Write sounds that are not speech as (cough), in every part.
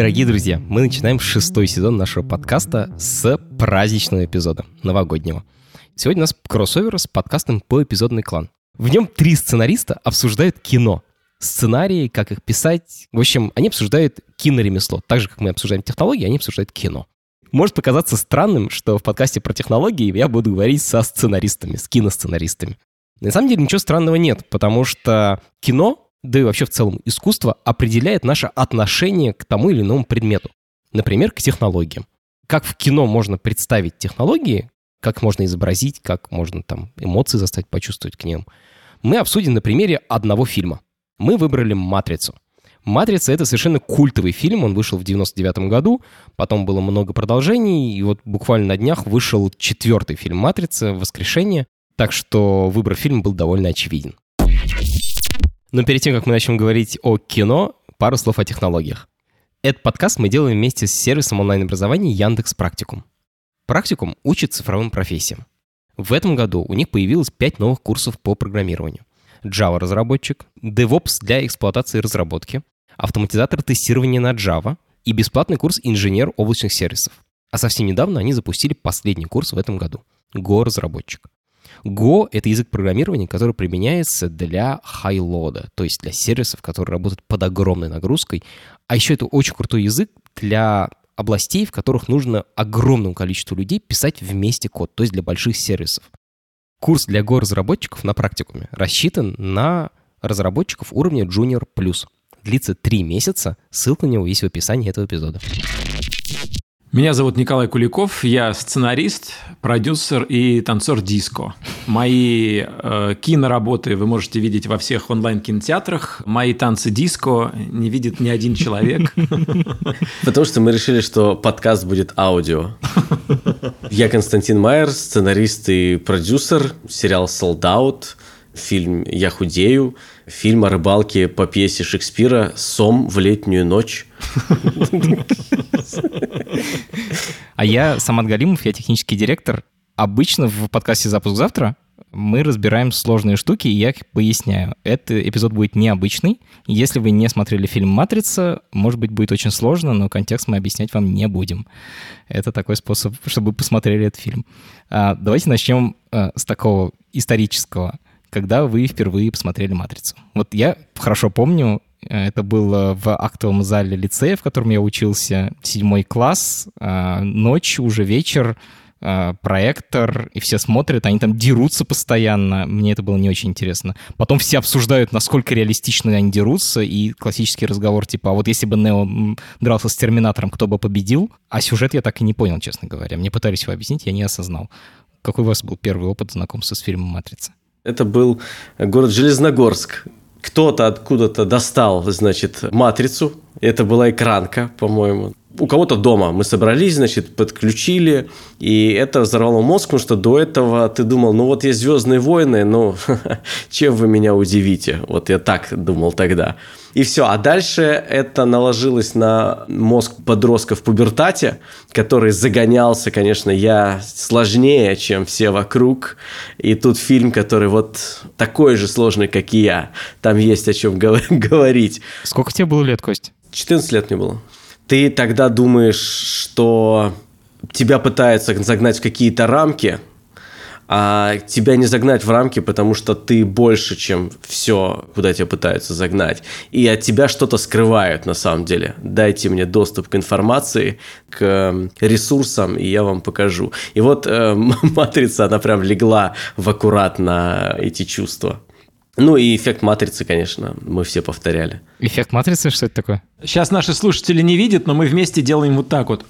Дорогие друзья, мы начинаем шестой сезон нашего подкаста с праздничного эпизода, новогоднего. Сегодня у нас кроссовер с подкастом по эпизодный клан. В нем три сценариста обсуждают кино. Сценарии, как их писать. В общем, они обсуждают киноремесло. Так же, как мы обсуждаем технологии, они обсуждают кино. Может показаться странным, что в подкасте про технологии я буду говорить со сценаристами, с киносценаристами. На самом деле ничего странного нет, потому что кино да и вообще в целом искусство определяет наше отношение к тому или иному предмету. Например, к технологиям. Как в кино можно представить технологии, как можно изобразить, как можно там эмоции заставить почувствовать к ним, мы обсудим на примере одного фильма. Мы выбрали «Матрицу». «Матрица» — это совершенно культовый фильм, он вышел в 99 году, потом было много продолжений, и вот буквально на днях вышел четвертый фильм «Матрица. Воскрешение», так что выбор фильма был довольно очевиден. Но перед тем, как мы начнем говорить о кино, пару слов о технологиях. Этот подкаст мы делаем вместе с сервисом онлайн-образования Яндекс Практикум. Практикум учит цифровым профессиям. В этом году у них появилось 5 новых курсов по программированию. Java-разработчик, DevOps для эксплуатации и разработки, автоматизатор тестирования на Java и бесплатный курс инженер облачных сервисов. А совсем недавно они запустили последний курс в этом году — Go-разработчик. Go — это язык программирования, который применяется для хайлода, то есть для сервисов, которые работают под огромной нагрузкой. А еще это очень крутой язык для областей, в которых нужно огромному количеству людей писать вместе код, то есть для больших сервисов. Курс для Go-разработчиков на практикуме рассчитан на разработчиков уровня Junior+. Длится три месяца, ссылка на него есть в описании этого эпизода. Меня зовут Николай Куликов, я сценарист, продюсер и танцор диско. Мои э, киноработы вы можете видеть во всех онлайн-кинотеатрах. Мои танцы диско не видит ни один человек. (laughs) Потому что мы решили, что подкаст будет аудио. Я Константин Майер, сценарист и продюсер. Сериал «Sold Out», фильм «Я худею», фильм о рыбалке по пьесе Шекспира «Сом в летнюю ночь». А я Самат Галимов, я технический директор. Обычно в подкасте «Запуск завтра» мы разбираем сложные штуки, и я их поясняю. Этот эпизод будет необычный. Если вы не смотрели фильм «Матрица», может быть, будет очень сложно, но контекст мы объяснять вам не будем. Это такой способ, чтобы посмотрели этот фильм. А, давайте начнем а, с такого исторического когда вы впервые посмотрели «Матрицу». Вот я хорошо помню, э, это было в актовом зале лицея, в котором я учился, седьмой класс, э, ночь, уже вечер, э, проектор, и все смотрят, они там дерутся постоянно. Мне это было не очень интересно. Потом все обсуждают, насколько реалистично они дерутся, и классический разговор типа, а вот если бы Нео дрался с Терминатором, кто бы победил? А сюжет я так и не понял, честно говоря. Мне пытались его объяснить, я не осознал. Какой у вас был первый опыт знакомства с фильмом «Матрица»? Это был город Железногорск. Кто-то откуда-то достал, значит, матрицу. Это была экранка, по-моему. У кого-то дома мы собрались, значит, подключили, и это взорвало мозг, потому что до этого ты думал, ну вот есть «Звездные войны», ну, (laughs) чем вы меня удивите? Вот я так думал тогда. И все. А дальше это наложилось на мозг подростка в пубертате, который загонялся, конечно, я сложнее, чем все вокруг. И тут фильм, который вот такой же сложный, как и я. Там есть о чем (laughs) говорить. Сколько тебе было лет, Кость? 14 лет мне было. Ты тогда думаешь, что тебя пытаются загнать в какие-то рамки – а тебя не загнать в рамки, потому что ты больше, чем все, куда тебя пытаются загнать. И от тебя что-то скрывают на самом деле. Дайте мне доступ к информации, к эм, ресурсам, и я вам покажу. И вот э, (laughs) матрица, она прям легла в аккурат на эти чувства. Ну и эффект матрицы, конечно, мы все повторяли. Эффект матрицы, что это такое? Сейчас наши слушатели не видят, но мы вместе делаем вот так вот.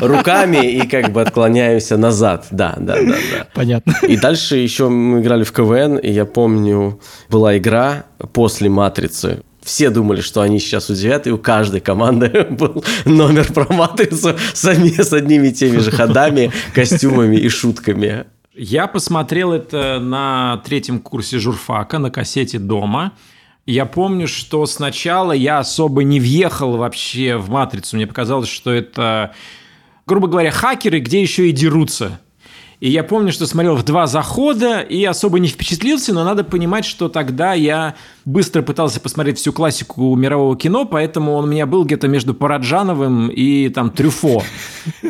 Руками и как бы отклоняемся назад. Да, да, да, да. Понятно. И дальше еще мы играли в КВН, и я помню, была игра после «Матрицы», все думали, что они сейчас удивят, и у каждой команды (laughs) был номер про матрицу с, с одними и теми же ходами, костюмами и шутками. Я посмотрел это на третьем курсе журфака на кассете дома. Я помню, что сначала я особо не въехал вообще в «Матрицу». Мне показалось, что это, грубо говоря, хакеры, где еще и дерутся. И я помню, что смотрел в два захода и особо не впечатлился, но надо понимать, что тогда я быстро пытался посмотреть всю классику мирового кино, поэтому он у меня был где-то между Параджановым и там Трюфо. (laughs)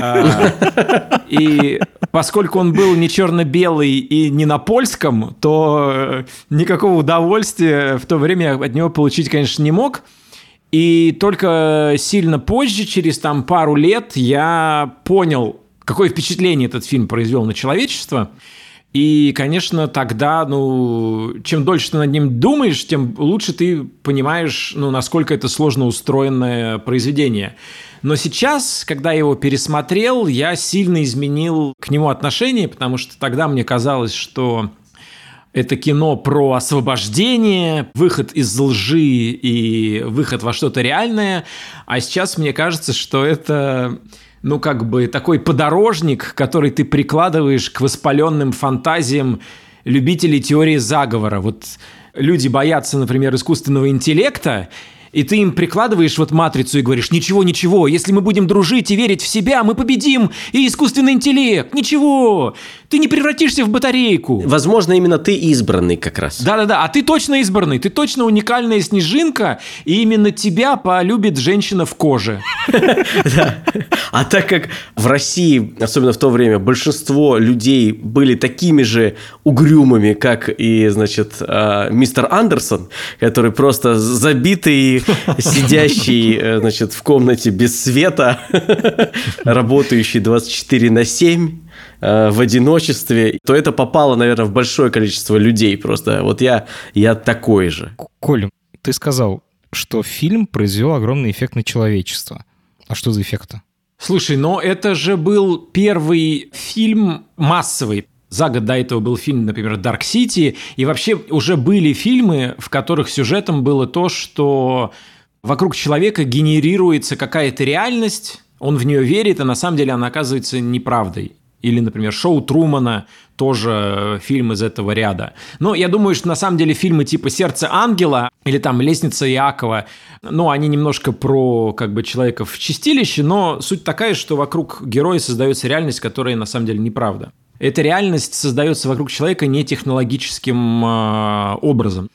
А, и поскольку он был не черно-белый и не на польском, то никакого удовольствия в то время от него получить, конечно, не мог. И только сильно позже, через там пару лет, я понял, какое впечатление этот фильм произвел на человечество. И, конечно, тогда, ну, чем дольше ты над ним думаешь, тем лучше ты понимаешь, ну, насколько это сложно устроенное произведение. Но сейчас, когда я его пересмотрел, я сильно изменил к нему отношение, потому что тогда мне казалось, что это кино про освобождение, выход из лжи и выход во что-то реальное. А сейчас мне кажется, что это ну, как бы такой подорожник, который ты прикладываешь к воспаленным фантазиям любителей теории заговора. Вот люди боятся, например, искусственного интеллекта, и ты им прикладываешь вот матрицу и говоришь, ничего, ничего, если мы будем дружить и верить в себя, мы победим и искусственный интеллект, ничего, ты не превратишься в батарейку. Возможно, именно ты избранный как раз. Да-да-да, а ты точно избранный, ты точно уникальная снежинка, и именно тебя полюбит женщина в коже. (laughs) А так как в России, особенно в то время, большинство людей были такими же угрюмыми, как и, значит, а, мистер Андерсон, который просто забитый сидящий, э, значит, в комнате без света, (laughs) работающий 24 на 7, э, в одиночестве, то это попало, наверное, в большое количество людей просто. Вот я, я такой же. Коля, ты сказал, что фильм произвел огромный эффект на человечество. А что за эффект-то? Слушай, но это же был первый фильм массовый. За год до этого был фильм, например, Dark City, и вообще уже были фильмы, в которых сюжетом было то, что вокруг человека генерируется какая-то реальность, он в нее верит, а на самом деле она оказывается неправдой. Или, например, шоу Трумана, тоже фильм из этого ряда. Но я думаю, что на самом деле фильмы типа «Сердце ангела» или там «Лестница Иакова», ну, они немножко про как бы человека в чистилище, но суть такая, что вокруг героя создается реальность, которая на самом деле неправда. Эта реальность создается вокруг человека не технологическим э, образом.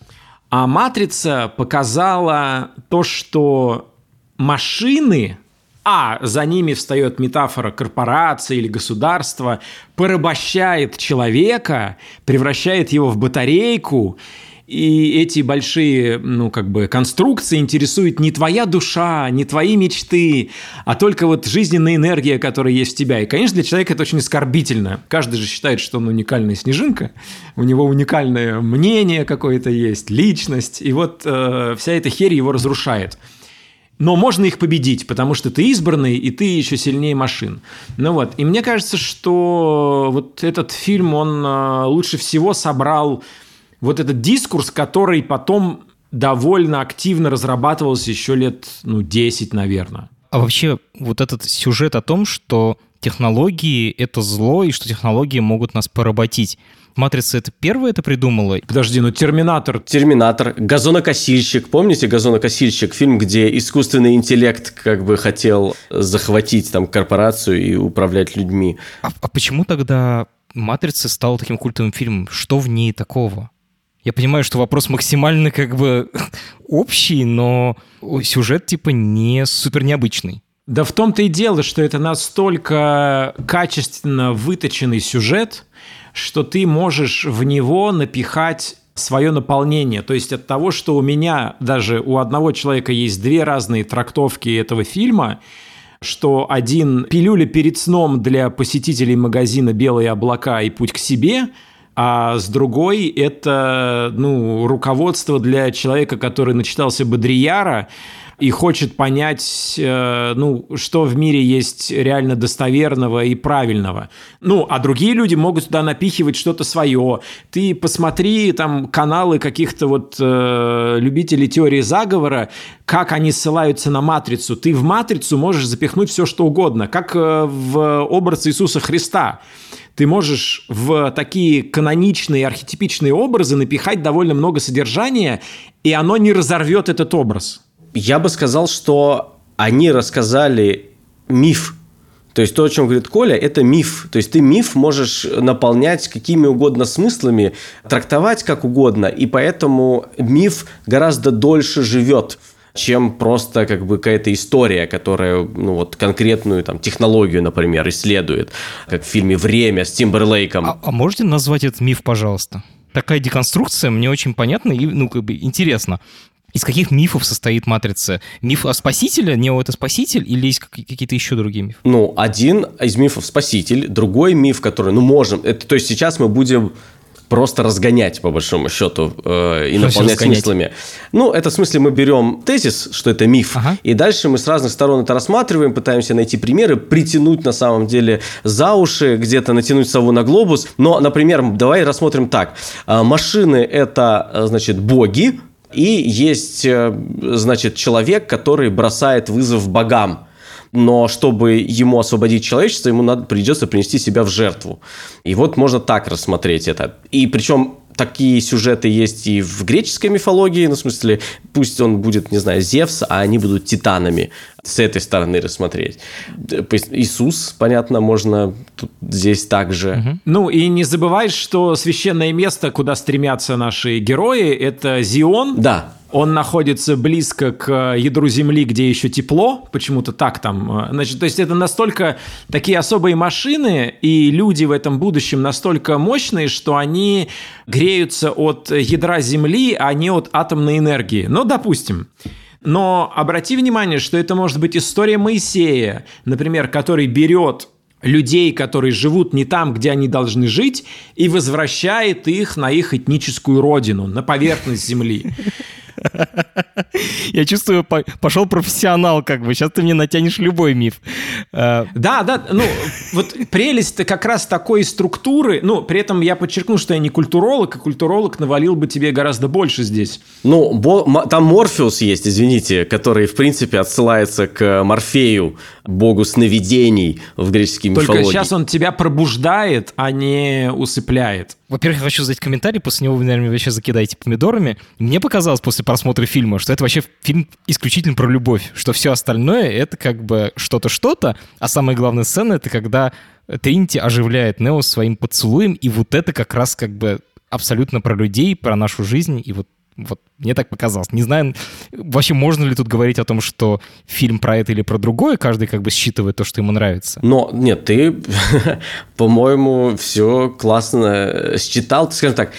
А матрица показала то, что машины, а за ними встает метафора корпорации или государства, порабощает человека, превращает его в батарейку, и эти большие, ну, как бы, конструкции интересуют не твоя душа, не твои мечты, а только вот жизненная энергия, которая есть в тебя. И, конечно, для человека это очень оскорбительно. Каждый же считает, что он уникальная снежинка, у него уникальное мнение какое-то есть, личность, и вот э, вся эта херь его разрушает. Но можно их победить, потому что ты избранный, и ты еще сильнее машин. Ну вот, и мне кажется, что вот этот фильм, он э, лучше всего собрал вот этот дискурс, который потом довольно активно разрабатывался еще лет, ну, 10, наверное. А вообще вот этот сюжет о том, что технологии — это зло, и что технологии могут нас поработить. «Матрица» — это первое это придумала? Подожди, ну «Терминатор». «Терминатор», «Газонокосильщик». Помните «Газонокосильщик»? Фильм, где искусственный интеллект как бы хотел захватить там корпорацию и управлять людьми. А, а почему тогда «Матрица» стала таким культовым фильмом? Что в ней такого? Я понимаю, что вопрос максимально как бы (laughs) общий, но сюжет типа не супер необычный. Да в том-то и дело, что это настолько качественно выточенный сюжет, что ты можешь в него напихать свое наполнение. То есть от того, что у меня даже у одного человека есть две разные трактовки этого фильма, что один пилюля перед сном для посетителей магазина «Белые облака» и «Путь к себе», а с другой это ну, руководство для человека, который начитался Бодрияра, и хочет понять, э, ну, что в мире есть реально достоверного и правильного. Ну, а другие люди могут туда напихивать что-то свое. Ты посмотри там каналы каких-то вот э, любителей теории заговора, как они ссылаются на матрицу. Ты в матрицу можешь запихнуть все, что угодно, как э, в образ Иисуса Христа ты можешь в такие каноничные, архетипичные образы напихать довольно много содержания, и оно не разорвет этот образ. Я бы сказал, что они рассказали миф. То есть то, о чем говорит Коля, это миф. То есть ты миф можешь наполнять какими угодно смыслами, трактовать как угодно, и поэтому миф гораздо дольше живет чем просто как бы какая-то история, которая, ну вот, конкретную там технологию, например, исследует, как в фильме «Время» с Тимберлейком. А, а можете назвать этот миф, пожалуйста? Такая деконструкция мне очень понятна и, ну, как бы интересно. Из каких мифов состоит матрица? Миф о спасителе, Нео это спаситель, или есть какие-то еще другие мифы? Ну, один из мифов спаситель, другой миф, который, ну, можем, это, то есть сейчас мы будем просто разгонять, по большому счету, э, и что наполнять смыслами. Ну, это в смысле мы берем тезис, что это миф, ага. и дальше мы с разных сторон это рассматриваем, пытаемся найти примеры, притянуть на самом деле за уши, где-то натянуть сову на глобус. Но, например, давай рассмотрим так. Э, машины – это, э, значит, боги, и есть, э, значит, человек, который бросает вызов богам но чтобы ему освободить человечество, ему надо, придется принести себя в жертву. И вот можно так рассмотреть это. И причем такие сюжеты есть и в греческой мифологии, ну, в смысле, пусть он будет, не знаю, Зевс, а они будут титанами. С этой стороны рассмотреть. Иисус, понятно, можно тут, здесь также. Угу. Ну, и не забывай, что священное место, куда стремятся наши герои, это Зион. Да. Он находится близко к ядру Земли, где еще тепло, почему-то так там. Значит, то есть это настолько такие особые машины, и люди в этом будущем настолько мощные, что они греются от ядра Земли, а не от атомной энергии. Ну, допустим. Но обрати внимание, что это может быть история Моисея, например, который берет людей, которые живут не там, где они должны жить, и возвращает их на их этническую родину, на поверхность земли. (laughs) Я чувствую, пошел профессионал, как бы. Сейчас ты мне натянешь любой миф. А, да, да, ну, вот прелесть как раз такой структуры, ну, при этом я подчеркну, что я не культуролог, и культуролог навалил бы тебе гораздо больше здесь. Ну, там Морфеус есть, извините, который, в принципе, отсылается к Морфею, богу сновидений в греческой Только мифологии. Только сейчас он тебя пробуждает, а не усыпляет. Во-первых, я хочу задать комментарий, после него вы, наверное, вообще закидаете помидорами. Мне показалось после просмотра фильма, что это вообще фильм исключительно про любовь, что все остальное — это как бы что-то что-то, а самая главная сцена — это когда Тринити оживляет Нео своим поцелуем, и вот это как раз как бы абсолютно про людей, про нашу жизнь, и вот вот мне так показалось. Не знаю, вообще можно ли тут говорить о том, что фильм про это или про другое, каждый как бы считывает то, что ему нравится. Но нет, ты, (laughs) по-моему, все классно считал. Скажем так,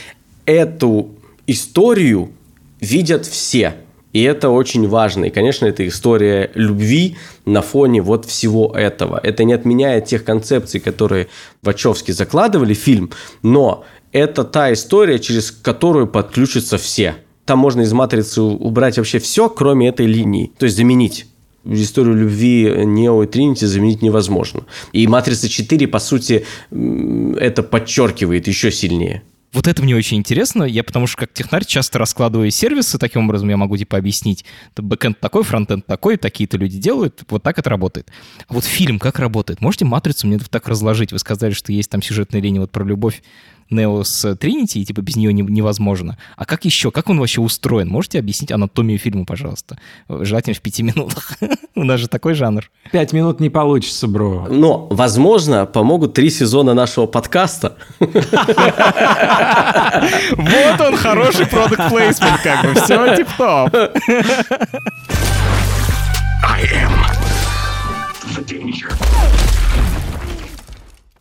эту историю видят все. И это очень важно. И, конечно, это история любви на фоне вот всего этого. Это не отменяет тех концепций, которые Вачовски закладывали в фильм, но это та история, через которую подключатся все там можно из матрицы убрать вообще все, кроме этой линии. То есть заменить историю любви Нео и Тринити заменить невозможно. И «Матрица 4», по сути, это подчеркивает еще сильнее. Вот это мне очень интересно, я потому что как технарь часто раскладываю сервисы, таким образом я могу типа объяснить, бэкэнд такой, фронтенд такой, такие-то люди делают, вот так это работает. А вот фильм как работает? Можете матрицу мне так разложить? Вы сказали, что есть там сюжетная линия вот про любовь Нео с Тринити, и типа без нее не, невозможно. А как еще? Как он вообще устроен? Можете объяснить анатомию фильма, пожалуйста? Желательно в пяти минутах. (laughs) У нас же такой жанр. Пять минут не получится, бро. Но, возможно, помогут три сезона нашего подкаста. Вот он, хороший продукт плейсмент, как бы. Все тип-топ. I am the danger.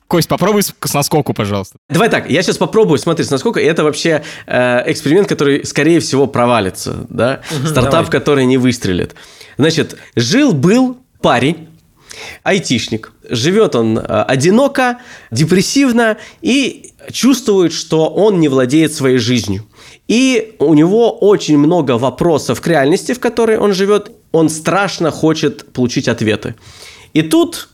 Кость, попробуй с, наскоку, пожалуйста. Давай так, я сейчас попробую, смотри, с наскока. И это вообще э, эксперимент, который, скорее всего, провалится, да? Стартап, давай. который не выстрелит. Значит, жил-был парень, айтишник. Живет он э, одиноко, депрессивно и чувствует, что он не владеет своей жизнью. И у него очень много вопросов к реальности, в которой он живет. Он страшно хочет получить ответы. И тут,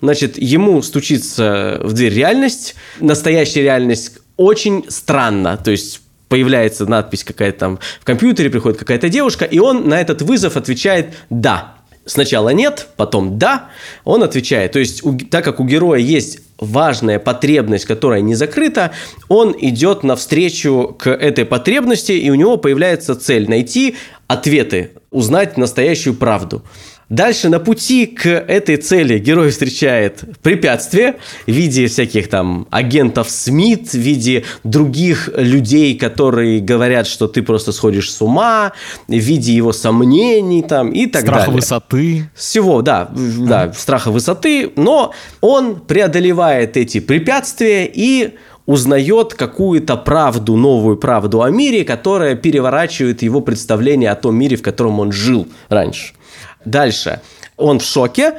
значит, ему стучится в дверь реальность, настоящая реальность очень странно. То есть появляется надпись какая-то там в компьютере, приходит какая-то девушка, и он на этот вызов отвечает «да». Сначала нет, потом да, он отвечает. То есть, у, так как у героя есть важная потребность, которая не закрыта, он идет навстречу к этой потребности, и у него появляется цель найти ответы, узнать настоящую правду. Дальше на пути к этой цели герой встречает препятствия в виде всяких там агентов СМИТ, в виде других людей, которые говорят, что ты просто сходишь с ума, в виде его сомнений там и так Страха далее. высоты. Всего, да, да, страха высоты, но он преодолевает эти препятствия и узнает какую-то правду, новую правду о мире, которая переворачивает его представление о том мире, в котором он жил раньше. Дальше. Он в шоке,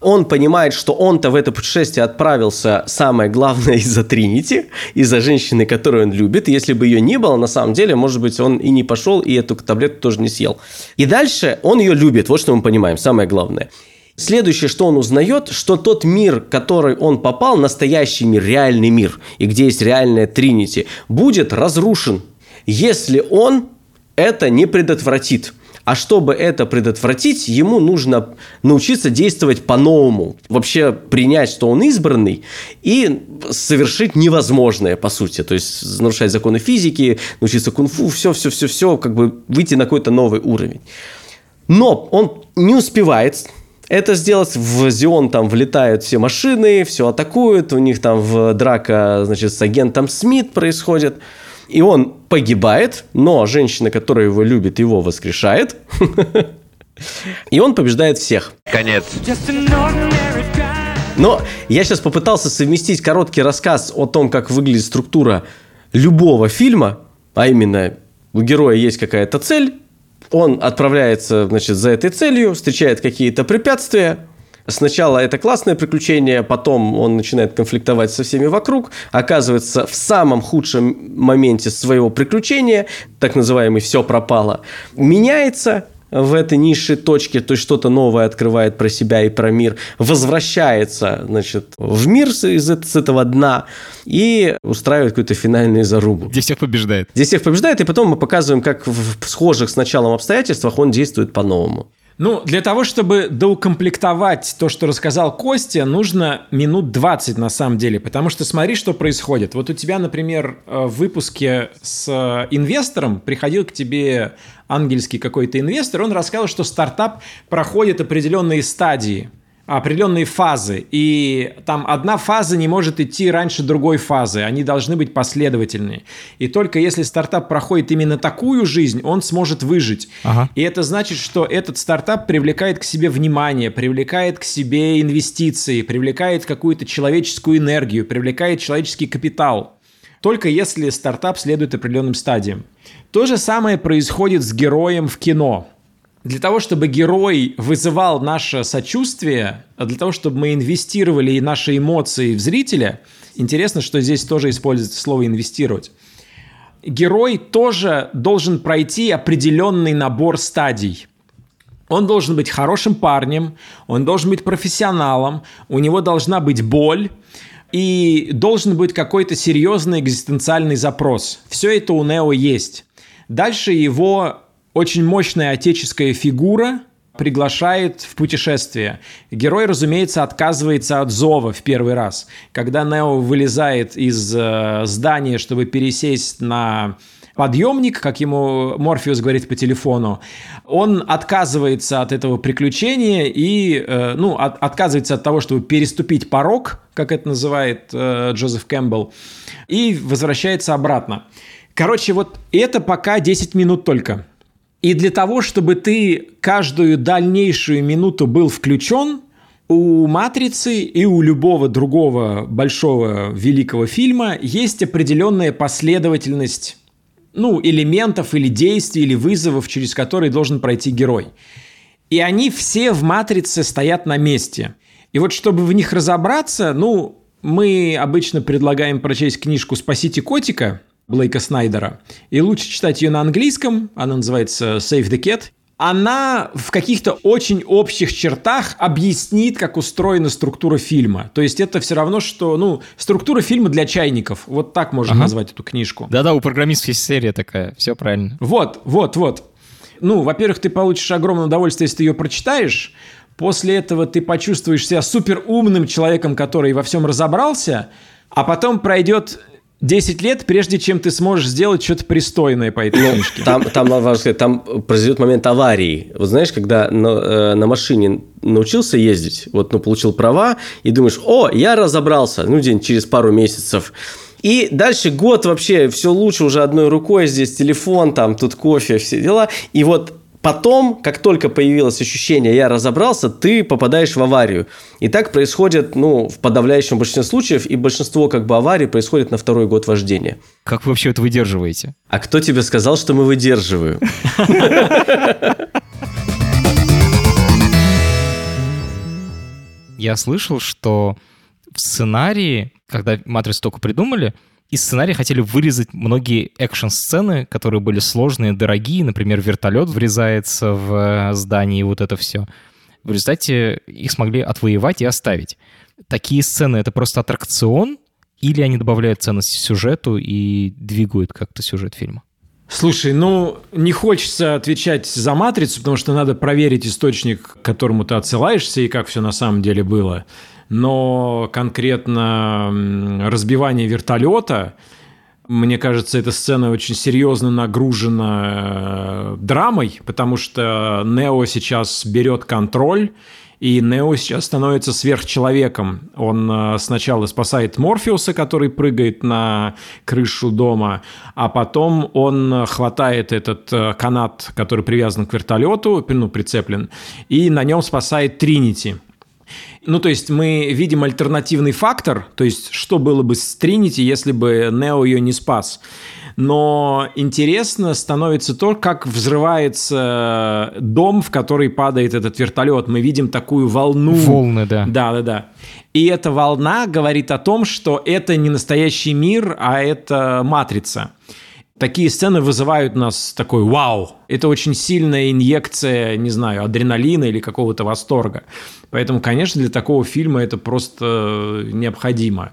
он понимает, что он-то в это путешествие отправился, самое главное, (laughs) из-за Тринити, из-за женщины, которую он любит. Если бы ее не было, на самом деле, может быть, он и не пошел, и эту таблетку тоже не съел. И дальше он ее любит, вот что мы понимаем, самое главное. Следующее, что он узнает, что тот мир, в который он попал, настоящий мир, реальный мир, и где есть реальная Тринити, будет разрушен, если он это не предотвратит. А чтобы это предотвратить, ему нужно научиться действовать по-новому. Вообще принять, что он избранный, и совершить невозможное, по сути. То есть нарушать законы физики, научиться кунг-фу, все-все-все-все, как бы выйти на какой-то новый уровень. Но он не успевает это сделать. В Зион там влетают все машины, все атакуют, у них там в драка, значит, с агентом Смит происходит. И он погибает, но женщина, которая его любит, его воскрешает. (laughs) И он побеждает всех. Конец. Но я сейчас попытался совместить короткий рассказ о том, как выглядит структура любого фильма, а именно у героя есть какая-то цель, он отправляется, значит, за этой целью, встречает какие-то препятствия, Сначала это классное приключение, потом он начинает конфликтовать со всеми вокруг, оказывается в самом худшем моменте своего приключения, так называемый «все пропало», меняется, в этой низшей точке, то есть что-то новое открывает про себя и про мир, возвращается, значит, в мир с, из, с этого дна и устраивает какую-то финальную зарубу. Где всех побеждает. Где всех побеждает, и потом мы показываем, как в схожих с началом обстоятельствах он действует по-новому. Ну, для того, чтобы доукомплектовать то, что рассказал Костя, нужно минут 20 на самом деле, потому что смотри, что происходит. Вот у тебя, например, в выпуске с инвестором приходил к тебе ангельский какой-то инвестор, он рассказал, что стартап проходит определенные стадии – определенные фазы, и там одна фаза не может идти раньше другой фазы, они должны быть последовательные. И только если стартап проходит именно такую жизнь, он сможет выжить. Ага. И это значит, что этот стартап привлекает к себе внимание, привлекает к себе инвестиции, привлекает какую-то человеческую энергию, привлекает человеческий капитал. Только если стартап следует определенным стадиям. То же самое происходит с героем в кино – для того, чтобы герой вызывал наше сочувствие, а для того, чтобы мы инвестировали наши эмоции в зрителя, интересно, что здесь тоже используется слово «инвестировать». Герой тоже должен пройти определенный набор стадий. Он должен быть хорошим парнем, он должен быть профессионалом, у него должна быть боль, и должен быть какой-то серьезный экзистенциальный запрос. Все это у Нео есть. Дальше его очень мощная отеческая фигура приглашает в путешествие. Герой, разумеется, отказывается от зова в первый раз. Когда Нео вылезает из э, здания, чтобы пересесть на подъемник, как ему Морфеус говорит по телефону, он отказывается от этого приключения и, э, ну, от, отказывается от того, чтобы переступить порог, как это называет э, Джозеф Кэмпбелл, и возвращается обратно. Короче, вот это пока 10 минут только. И для того, чтобы ты каждую дальнейшую минуту был включен, у «Матрицы» и у любого другого большого великого фильма есть определенная последовательность ну, элементов или действий, или вызовов, через которые должен пройти герой. И они все в «Матрице» стоят на месте. И вот чтобы в них разобраться, ну, мы обычно предлагаем прочесть книжку «Спасите котика», Блейка Снайдера. И лучше читать ее на английском, она называется Save the Cat, она в каких-то очень общих чертах объяснит, как устроена структура фильма. То есть это все равно, что, ну, структура фильма для чайников. Вот так можно ага. назвать эту книжку. Да-да, у программистов есть серия такая, все правильно. Вот, вот, вот. Ну, во-первых, ты получишь огромное удовольствие, если ты ее прочитаешь. После этого ты почувствуешь себя супер умным человеком, который во всем разобрался, а потом пройдет 10 лет, прежде чем ты сможешь сделать что-то пристойное по этой книжке. Там, там, важно сказать, там произойдет момент аварии. Вот знаешь, когда на, э, на машине научился ездить, вот, ну, получил права, и думаешь, о, я разобрался, ну, день через пару месяцев. И дальше год вообще все лучше, уже одной рукой здесь телефон, там, тут кофе, все дела. И вот Потом, как только появилось ощущение «я разобрался», ты попадаешь в аварию. И так происходит, ну, в подавляющем большинстве случаев, и большинство как бы аварий происходит на второй год вождения. Как вы вообще это выдерживаете? А кто тебе сказал, что мы выдерживаем? Я слышал, что в сценарии, когда «Матрицу» только придумали, из сценария хотели вырезать многие экшн-сцены, которые были сложные, дорогие. Например, вертолет врезается в э, здание и вот это все. В результате их смогли отвоевать и оставить. Такие сцены — это просто аттракцион, или они добавляют ценности сюжету и двигают как-то сюжет фильма? Слушай, ну, не хочется отвечать за «Матрицу», потому что надо проверить источник, к которому ты отсылаешься, и как все на самом деле было но конкретно разбивание вертолета, мне кажется, эта сцена очень серьезно нагружена э, драмой, потому что Нео сейчас берет контроль, и Нео сейчас становится сверхчеловеком. Он э, сначала спасает Морфеуса, который прыгает на крышу дома, а потом он хватает этот э, канат, который привязан к вертолету, ну, прицеплен, и на нем спасает Тринити – ну, то есть мы видим альтернативный фактор, то есть что было бы с Тринити, если бы Нео ее не спас. Но интересно становится то, как взрывается дом, в который падает этот вертолет. Мы видим такую волну. Волны, да. Да, да, да. И эта волна говорит о том, что это не настоящий мир, а это матрица. Такие сцены вызывают нас такой «Вау!». Это очень сильная инъекция, не знаю, адреналина или какого-то восторга. Поэтому, конечно, для такого фильма это просто необходимо.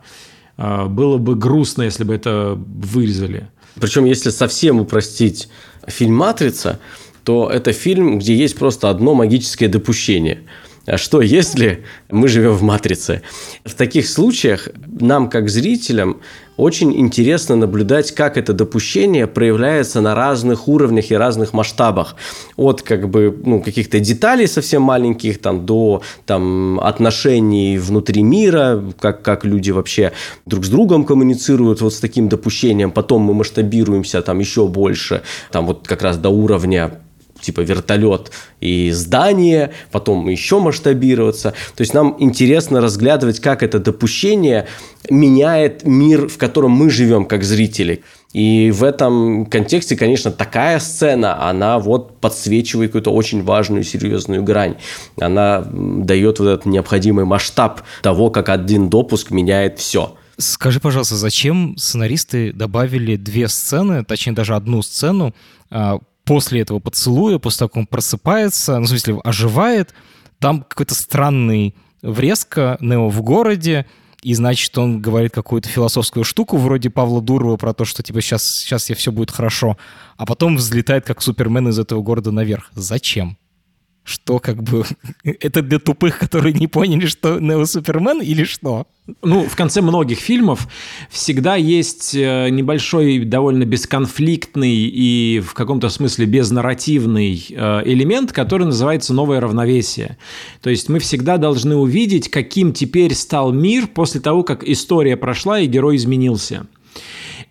А, было бы грустно, если бы это вырезали. Причем, если совсем упростить фильм «Матрица», то это фильм, где есть просто одно магическое допущение – а что если мы живем в матрице? В таких случаях нам, как зрителям, очень интересно наблюдать, как это допущение проявляется на разных уровнях и разных масштабах. От как бы, ну, каких-то деталей совсем маленьких там, до там, отношений внутри мира, как, как люди вообще друг с другом коммуницируют вот с таким допущением. Потом мы масштабируемся там еще больше, там вот как раз до уровня типа вертолет и здание, потом еще масштабироваться. То есть нам интересно разглядывать, как это допущение меняет мир, в котором мы живем как зрители. И в этом контексте, конечно, такая сцена, она вот подсвечивает какую-то очень важную, серьезную грань. Она дает вот этот необходимый масштаб того, как один допуск меняет все. Скажи, пожалуйста, зачем сценаристы добавили две сцены, точнее даже одну сцену, а, после этого поцелуя, после того, как он просыпается, ну, в смысле, оживает, там какой-то странный врезка Нео в городе, и значит, он говорит какую-то философскую штуку вроде Павла Дурова про то, что типа сейчас, сейчас я все будет хорошо, а потом взлетает как Супермен из этого города наверх. Зачем? Что как бы... (laughs) Это для тупых, которые не поняли, что Нео Супермен или что? Ну, в конце многих фильмов всегда есть э, небольшой, довольно бесконфликтный и в каком-то смысле безнарративный э, элемент, который называется «новое равновесие». То есть мы всегда должны увидеть, каким теперь стал мир после того, как история прошла и герой изменился.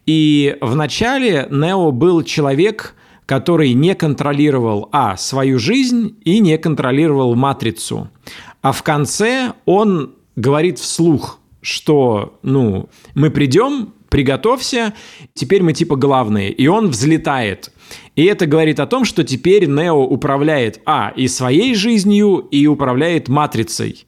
И в начале Нео был человек, который не контролировал, а, свою жизнь и не контролировал матрицу. А в конце он говорит вслух, что, ну, мы придем, приготовься, теперь мы типа главные. И он взлетает. И это говорит о том, что теперь Нео управляет, а, и своей жизнью, и управляет матрицей.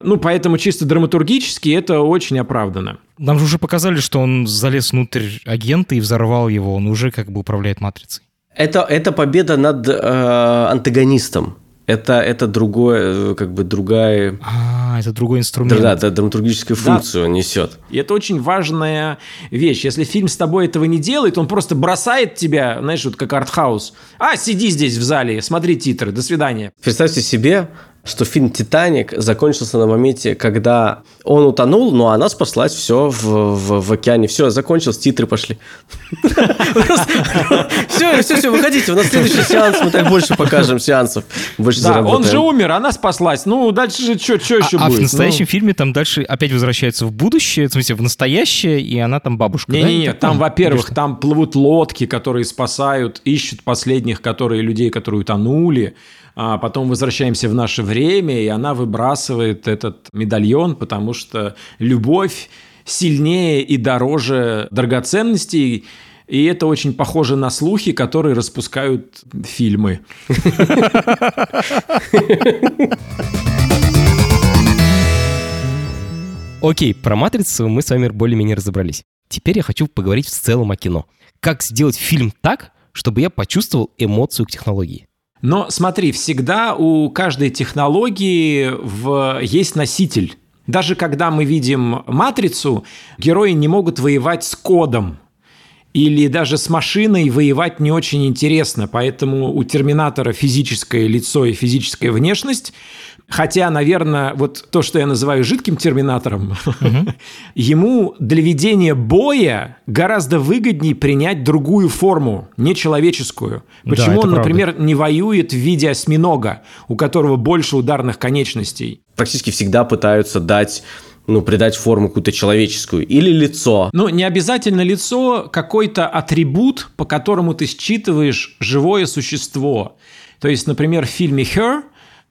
Ну, поэтому чисто драматургически это очень оправдано. Нам же уже показали, что он залез внутрь агента и взорвал его. Он уже как бы управляет матрицей. Это, это победа над э, антагонистом. Это, это другое, э, как бы другая... А, это другой инструмент. Да, да, драматургическую функцию да. несет. И это очень важная вещь. Если фильм с тобой этого не делает, он просто бросает тебя, знаешь, вот как артхаус. А, сиди здесь в зале, смотри титры, до свидания. Представьте себе, что фильм «Титаник» закончился на моменте, когда он утонул, ну а она спаслась, все в, в, в океане, все, закончилось, титры пошли. Все, все, все, выходите, у нас следующий сеанс, мы так больше покажем сеансов, больше Да, он же умер, она спаслась, ну дальше же что еще будет? А в настоящем фильме там дальше опять возвращается в будущее, в смысле в настоящее, и она там бабушка, Не-не-не, там, во-первых, там плывут лодки, которые спасают, ищут последних, которые людей, которые утонули, а потом возвращаемся в наше время, и она выбрасывает этот медальон, потому что любовь сильнее и дороже драгоценностей, и это очень похоже на слухи, которые распускают фильмы. Окей, про «Матрицу» мы с вами более-менее разобрались. Теперь я хочу поговорить в целом о кино. Как сделать фильм так, чтобы я почувствовал эмоцию к технологии? Но смотри, всегда у каждой технологии в... есть носитель. Даже когда мы видим матрицу, герои не могут воевать с кодом. Или даже с машиной воевать не очень интересно. Поэтому у Терминатора физическое лицо и физическая внешность Хотя, наверное, вот то, что я называю жидким терминатором, угу. (laughs) ему для ведения боя гораздо выгоднее принять другую форму, нечеловеческую. Почему да, он, например, правда. не воюет в виде осьминога, у которого больше ударных конечностей? Практически всегда пытаются дать ну, придать форму какую-то человеческую, или лицо. Ну, не обязательно лицо, какой-то атрибут, по которому ты считываешь живое существо. То есть, например, в фильме «Her»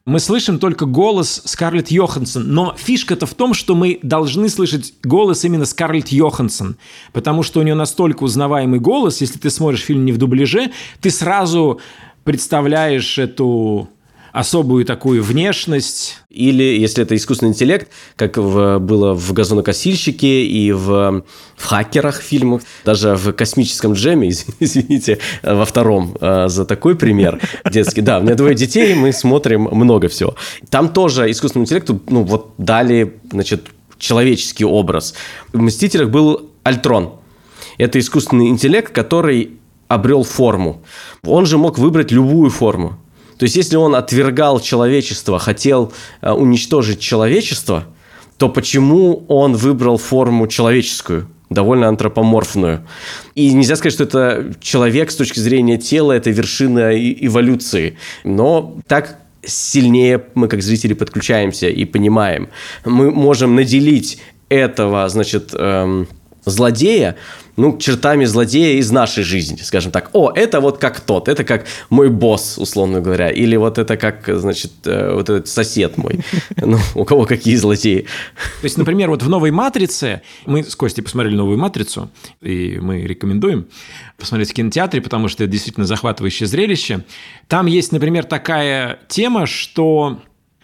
мы слышим только голос Скарлетт Йоханссон. Но фишка-то в том, что мы должны слышать голос именно Скарлетт Йоханссон, потому что у нее настолько узнаваемый голос, если ты смотришь фильм не в дубляже, ты сразу представляешь эту особую такую внешность. Или, если это искусственный интеллект, как в, было в «Газонокосильщике» и в, в «Хакерах» фильмах, даже в «Космическом джеме», (laughs) извините, во втором э, за такой пример детский. Да, у меня двое детей, мы смотрим много всего. Там тоже искусственному интеллекту, ну, вот дали, значит, человеческий образ. В «Мстителях» был Альтрон. Это искусственный интеллект, который обрел форму. Он же мог выбрать любую форму. То есть, если он отвергал человечество, хотел э, уничтожить человечество, то почему он выбрал форму человеческую? довольно антропоморфную. И нельзя сказать, что это человек с точки зрения тела, это вершина эволюции. Но так сильнее мы, как зрители, подключаемся и понимаем. Мы можем наделить этого, значит, эм, злодея ну, чертами злодея из нашей жизни, скажем так. О, это вот как тот, это как мой босс, условно говоря, или вот это как, значит, э, вот этот сосед мой. (laughs) Ну, у кого какие злодеи. То есть, например, вот в «Новой матрице», мы с Костей посмотрели «Новую матрицу», и мы рекомендуем посмотреть в кинотеатре, потому что это действительно захватывающее зрелище. Там есть, например, такая тема, что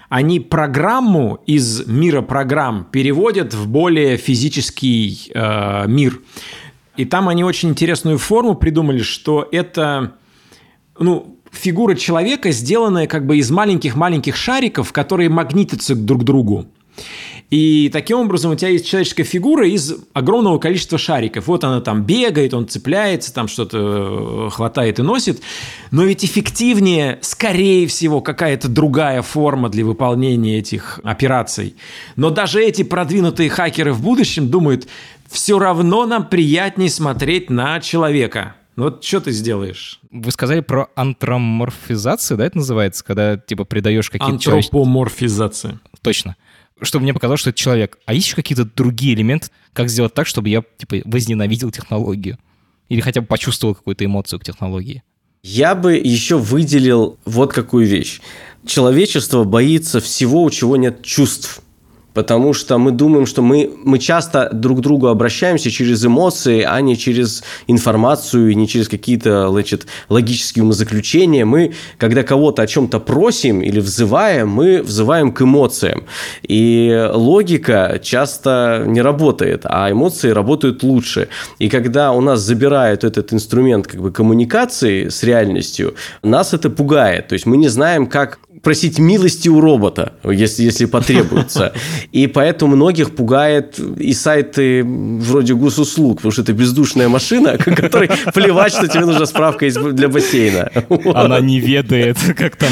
они программу из мира программ переводят в более физический э, мир. И там они очень интересную форму придумали, что это, ну, фигура человека, сделанная как бы из маленьких-маленьких шариков, которые магнитятся друг к другу. И таким образом у тебя есть человеческая фигура из огромного количества шариков. Вот она там бегает, он цепляется, там что-то э, хватает и носит. Но ведь эффективнее, скорее всего, какая-то другая форма для выполнения этих операций. Но даже эти продвинутые хакеры в будущем думают, все равно нам приятнее смотреть на человека. Ну вот что ты сделаешь? Вы сказали про антроморфизацию, да, это называется, когда типа придаешь какие-то... Антропоморфизация. Точно. Чтобы мне показалось, что это человек. А есть еще какие-то другие элементы, как сделать так, чтобы я типа возненавидел технологию? Или хотя бы почувствовал какую-то эмоцию к технологии? Я бы еще выделил вот какую вещь. Человечество боится всего, у чего нет чувств. Потому что мы думаем, что мы, мы часто друг к другу обращаемся через эмоции, а не через информацию, не через какие-то значит, логические умозаключения. Мы, когда кого-то о чем-то просим или взываем, мы взываем к эмоциям. И логика часто не работает, а эмоции работают лучше. И когда у нас забирают этот инструмент как бы, коммуникации с реальностью, нас это пугает. То есть мы не знаем, как просить милости у робота, если, если потребуется. (laughs) И поэтому многих пугает и сайты вроде госуслуг, потому что это бездушная машина, (laughs) которой плевать, что тебе нужна справка для бассейна. Она не ведает, (laughs) как там...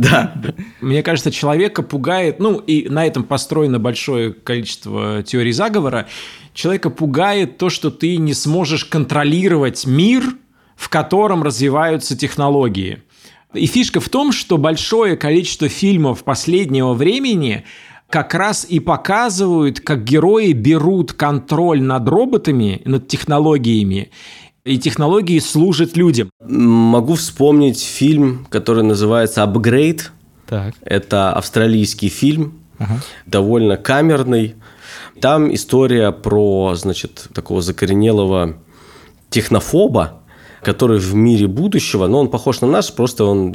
Да. Мне кажется, человека пугает, ну и на этом построено большое количество теорий заговора, человека пугает то, что ты не сможешь контролировать мир, в котором развиваются технологии – и фишка в том, что большое количество фильмов последнего времени как раз и показывают, как герои берут контроль над роботами, над технологиями, и технологии служат людям. Могу вспомнить фильм, который называется «Апгрейд». Так. Это австралийский фильм, ага. довольно камерный. Там история про, значит, такого закоренелого технофоба, который в мире будущего, но он похож на наш, просто он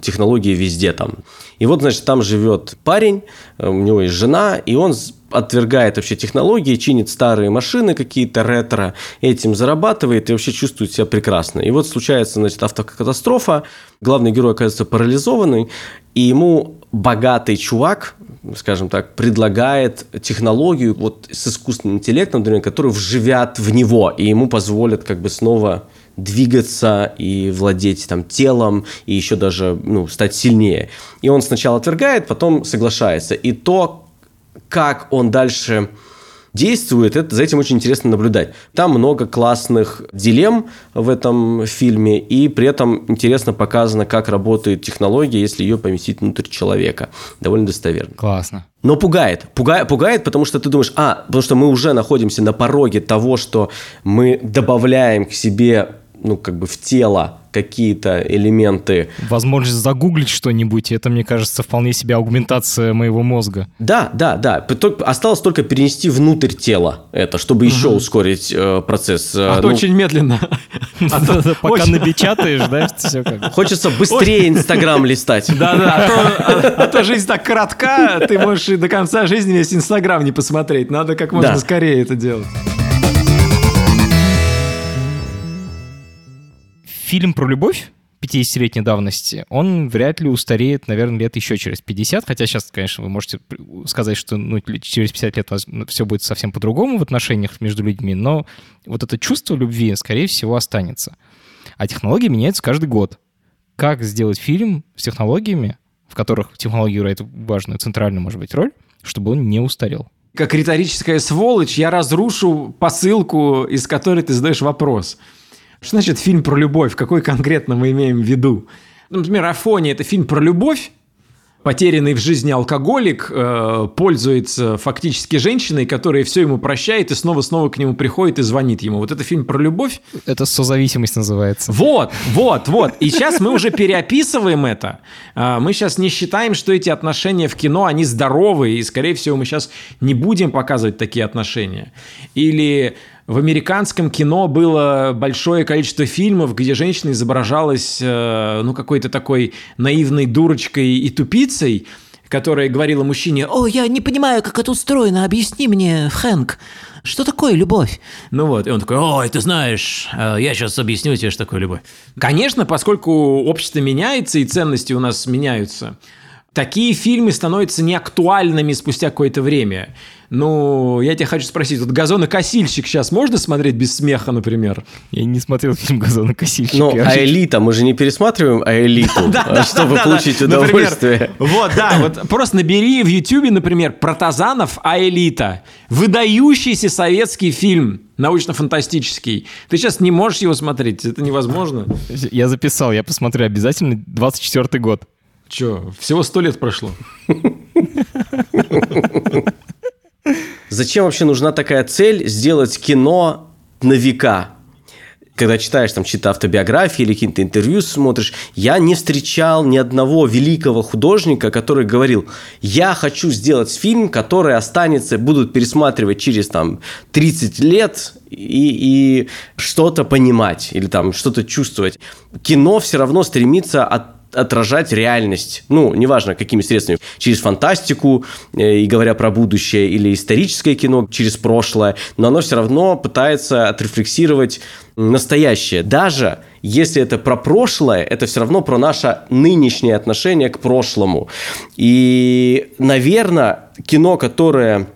технологии везде там. И вот, значит, там живет парень, э, у него есть жена, и он отвергает вообще технологии, чинит старые машины какие-то ретро, этим зарабатывает и вообще чувствует себя прекрасно. И вот случается, значит, автокатастрофа, главный герой оказывается парализованный, и ему богатый чувак, скажем так, предлагает технологию вот с искусственным интеллектом, например, который вживят в него, и ему позволят как бы снова двигаться и владеть там телом, и еще даже ну, стать сильнее. И он сначала отвергает, потом соглашается. И то, как он дальше действует, это, за этим очень интересно наблюдать. Там много классных дилемм в этом фильме, и при этом интересно показано, как работает технология, если ее поместить внутрь человека. Довольно достоверно. Классно. Но пугает. Пугает, пугает, потому что ты думаешь, а, потому что мы уже находимся на пороге того, что мы добавляем к себе ну, как бы в тело какие-то элементы. Возможность загуглить что-нибудь, это, мне кажется, вполне себе аугментация моего мозга. Да, да, да. Осталось только перенести внутрь тела это, чтобы еще ускорить э, процесс. А то ну, очень медленно. (laughs) А пока напечатаешь, да, (laughs) все как. Хочется быстрее Инстаграм (laughs) листать. Да-да, а, а то жизнь так коротка, ты можешь и до конца жизни весь Инстаграм не посмотреть. Надо как можно скорее это делать. Фильм про любовь 50-летней давности, он вряд ли устареет, наверное, лет еще через 50, хотя сейчас, конечно, вы можете сказать, что ну, через 50 лет все будет совсем по-другому в отношениях между людьми, но вот это чувство любви, скорее всего, останется. А технологии меняются каждый год. Как сделать фильм с технологиями, в которых технологии играют важную, центральную, может быть, роль, чтобы он не устарел? Как риторическая сволочь, я разрушу посылку, из которой ты задаешь вопрос – что значит фильм про любовь? Какой конкретно мы имеем в виду? Ну, например, Афония – это фильм про любовь, потерянный в жизни алкоголик э, пользуется фактически женщиной, которая все ему прощает и снова-снова к нему приходит и звонит ему. Вот это фильм про любовь. Это созависимость называется. Вот, вот, вот. И сейчас мы уже переописываем это. Э, мы сейчас не считаем, что эти отношения в кино, они здоровые, и, скорее всего, мы сейчас не будем показывать такие отношения. Или в американском кино было большое количество фильмов, где женщина изображалась, э, ну, какой-то такой наивной дурочкой и тупицей, которая говорила мужчине, «О, я не понимаю, как это устроено, объясни мне, Хэнк, что такое любовь?» Ну вот, и он такой, «Ой, ты знаешь, э, я сейчас объясню тебе, что такое любовь». Конечно, поскольку общество меняется и ценности у нас меняются, такие фильмы становятся неактуальными спустя какое-то время. Ну, я тебя хочу спросить, вот «Газонокосильщик» сейчас можно смотреть без смеха, например? Я не смотрел фильм «Газонокосильщик». Ну, а «Элита» мы же не пересматриваем, а «Элиту», (laughs) чтобы получить удовольствие. Вот, да, (laughs) вот просто набери в Ютьюбе, например, «Протазанов, а элита». Выдающийся советский фильм, научно-фантастический. Ты сейчас не можешь его смотреть, это невозможно. Я записал, я посмотрю обязательно 24-й год. Че, всего сто лет прошло. Зачем вообще нужна такая цель сделать кино на века? когда читаешь там чьи-то автобиографии или какие-то интервью смотришь, я не встречал ни одного великого художника, который говорил, я хочу сделать фильм, который останется, будут пересматривать через там 30 лет и, и что-то понимать или там что-то чувствовать. Кино все равно стремится от отражать реальность, ну, неважно, какими средствами, через фантастику, э, и говоря про будущее, или историческое кино через прошлое, но оно все равно пытается отрефлексировать настоящее. Даже если это про прошлое, это все равно про наше нынешнее отношение к прошлому. И, наверное, кино, которое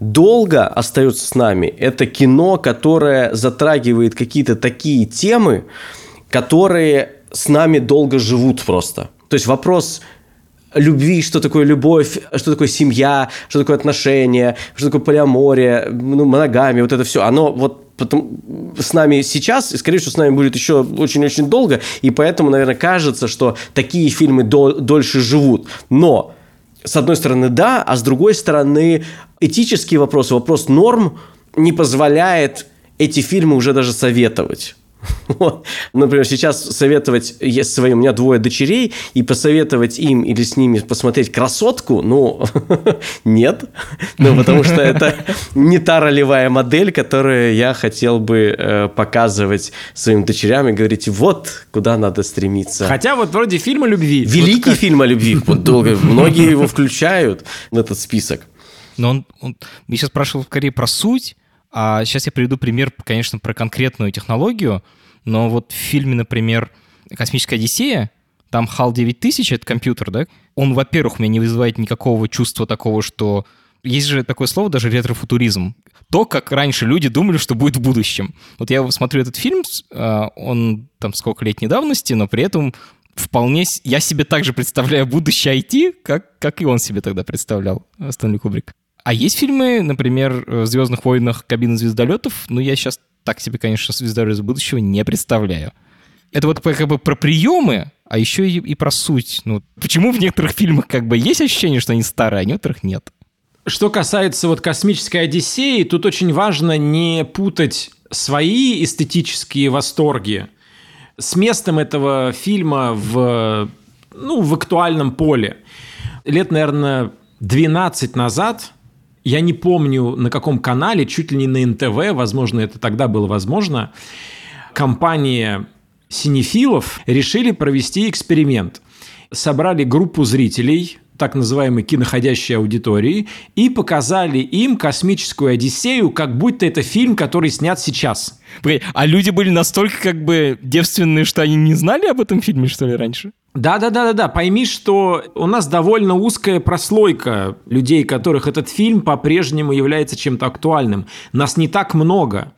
долго остается с нами, это кино, которое затрагивает какие-то такие темы, которые с нами долго живут просто. То есть вопрос любви, что такое любовь, что такое семья, что такое отношения, что такое полиамория, ну, моногамия, вот это все, оно вот потом с нами сейчас, и, скорее всего, с нами будет еще очень-очень долго, и поэтому, наверное, кажется, что такие фильмы дол- дольше живут. Но, с одной стороны, да, а с другой стороны, этические вопросы, вопрос норм не позволяет эти фильмы уже даже советовать. (laughs) Вот. Например, сейчас советовать своим, у меня двое дочерей, и посоветовать им или с ними посмотреть красотку, ну, (laughs) нет. Ну, потому что это (laughs) не та ролевая модель, которую я хотел бы э, показывать своим дочерям и говорить, вот куда надо стремиться. Хотя вот вроде фильм о любви. Великий вот фильм о любви. Вот долго, многие его включают в этот список. Но он, он, я сейчас спрашивал скорее про суть, а сейчас я приведу пример, конечно, про конкретную технологию, но вот в фильме, например, «Космическая Одиссея», там HAL 9000, это компьютер, да, он, во-первых, у меня не вызывает никакого чувства такого, что... Есть же такое слово даже ретрофутуризм. То, как раньше люди думали, что будет в будущем. Вот я смотрю этот фильм, а, он там сколько лет недавности, но при этом вполне... Я себе также представляю будущее IT, как, как и он себе тогда представлял, Стэнли Кубрик. А есть фильмы, например, в «Звездных войнах. Кабины звездолетов», ну, я сейчас так себе, конечно, «Звездолет из будущего» не представляю. Это вот как бы про приемы, а еще и, и про суть. Ну, почему в некоторых фильмах как бы есть ощущение, что они старые, а в некоторых нет? Что касается вот «Космической Одиссеи», тут очень важно не путать свои эстетические восторги с местом этого фильма в, ну, в актуальном поле. Лет, наверное, 12 назад я не помню на каком канале, чуть ли не на НТВ, возможно, это тогда было возможно, компания синефилов решили провести эксперимент. Собрали группу зрителей, так называемой киноходящей аудитории, и показали им «Космическую Одиссею», как будто это фильм, который снят сейчас. А люди были настолько как бы девственные, что они не знали об этом фильме, что ли, раньше? Да, да, да, да, да. Пойми, что у нас довольно узкая прослойка людей, которых этот фильм по-прежнему является чем-то актуальным. Нас не так много.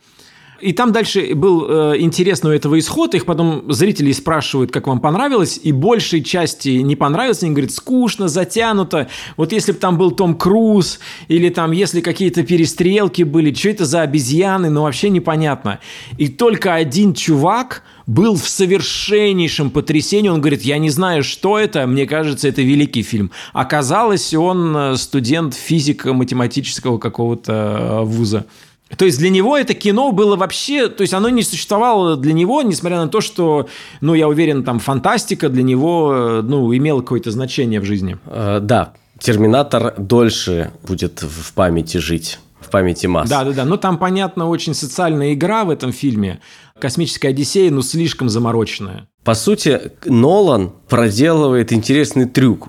И там дальше был э, интересный у этого исход. Их потом зрители спрашивают, как вам понравилось. И большей части не понравилось. Они говорят, скучно, затянуто. Вот если бы там был Том Круз, или там если какие-то перестрелки были, что это за обезьяны, ну вообще непонятно. И только один чувак был в совершеннейшем потрясении. Он говорит, я не знаю, что это, мне кажется, это великий фильм. Оказалось, он э, студент физико-математического какого-то э, вуза. То есть для него это кино было вообще, то есть оно не существовало для него, несмотря на то, что, ну, я уверен, там фантастика для него, э, ну, имела какое-то значение в жизни. Э, да, Терминатор дольше будет в памяти жить, в памяти масс. Да, да, да. Но там, понятно, очень социальная игра в этом фильме. Космическая Одиссея, ну, слишком замороченная. По сути, Нолан проделывает интересный трюк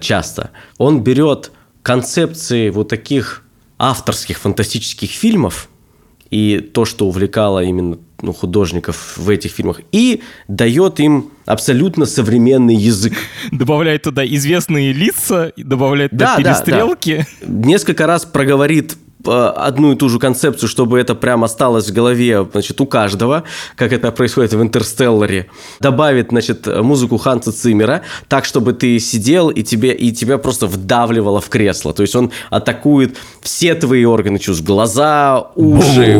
часто. Он берет концепции вот таких авторских фантастических фильмов и то, что увлекало именно ну, художников в этих фильмах, и дает им абсолютно современный язык. (laughs) Добавляет туда известные лица, добавляет да, туда перестрелки. Да, да. Несколько раз проговорит одну и ту же концепцию, чтобы это прям осталось в голове, значит, у каждого, как это происходит в «Интерстелларе», добавит, значит, музыку Ханса Циммера, так, чтобы ты сидел и, тебе, и тебя просто вдавливало в кресло. То есть он атакует все твои органы чувств. Глаза, уши,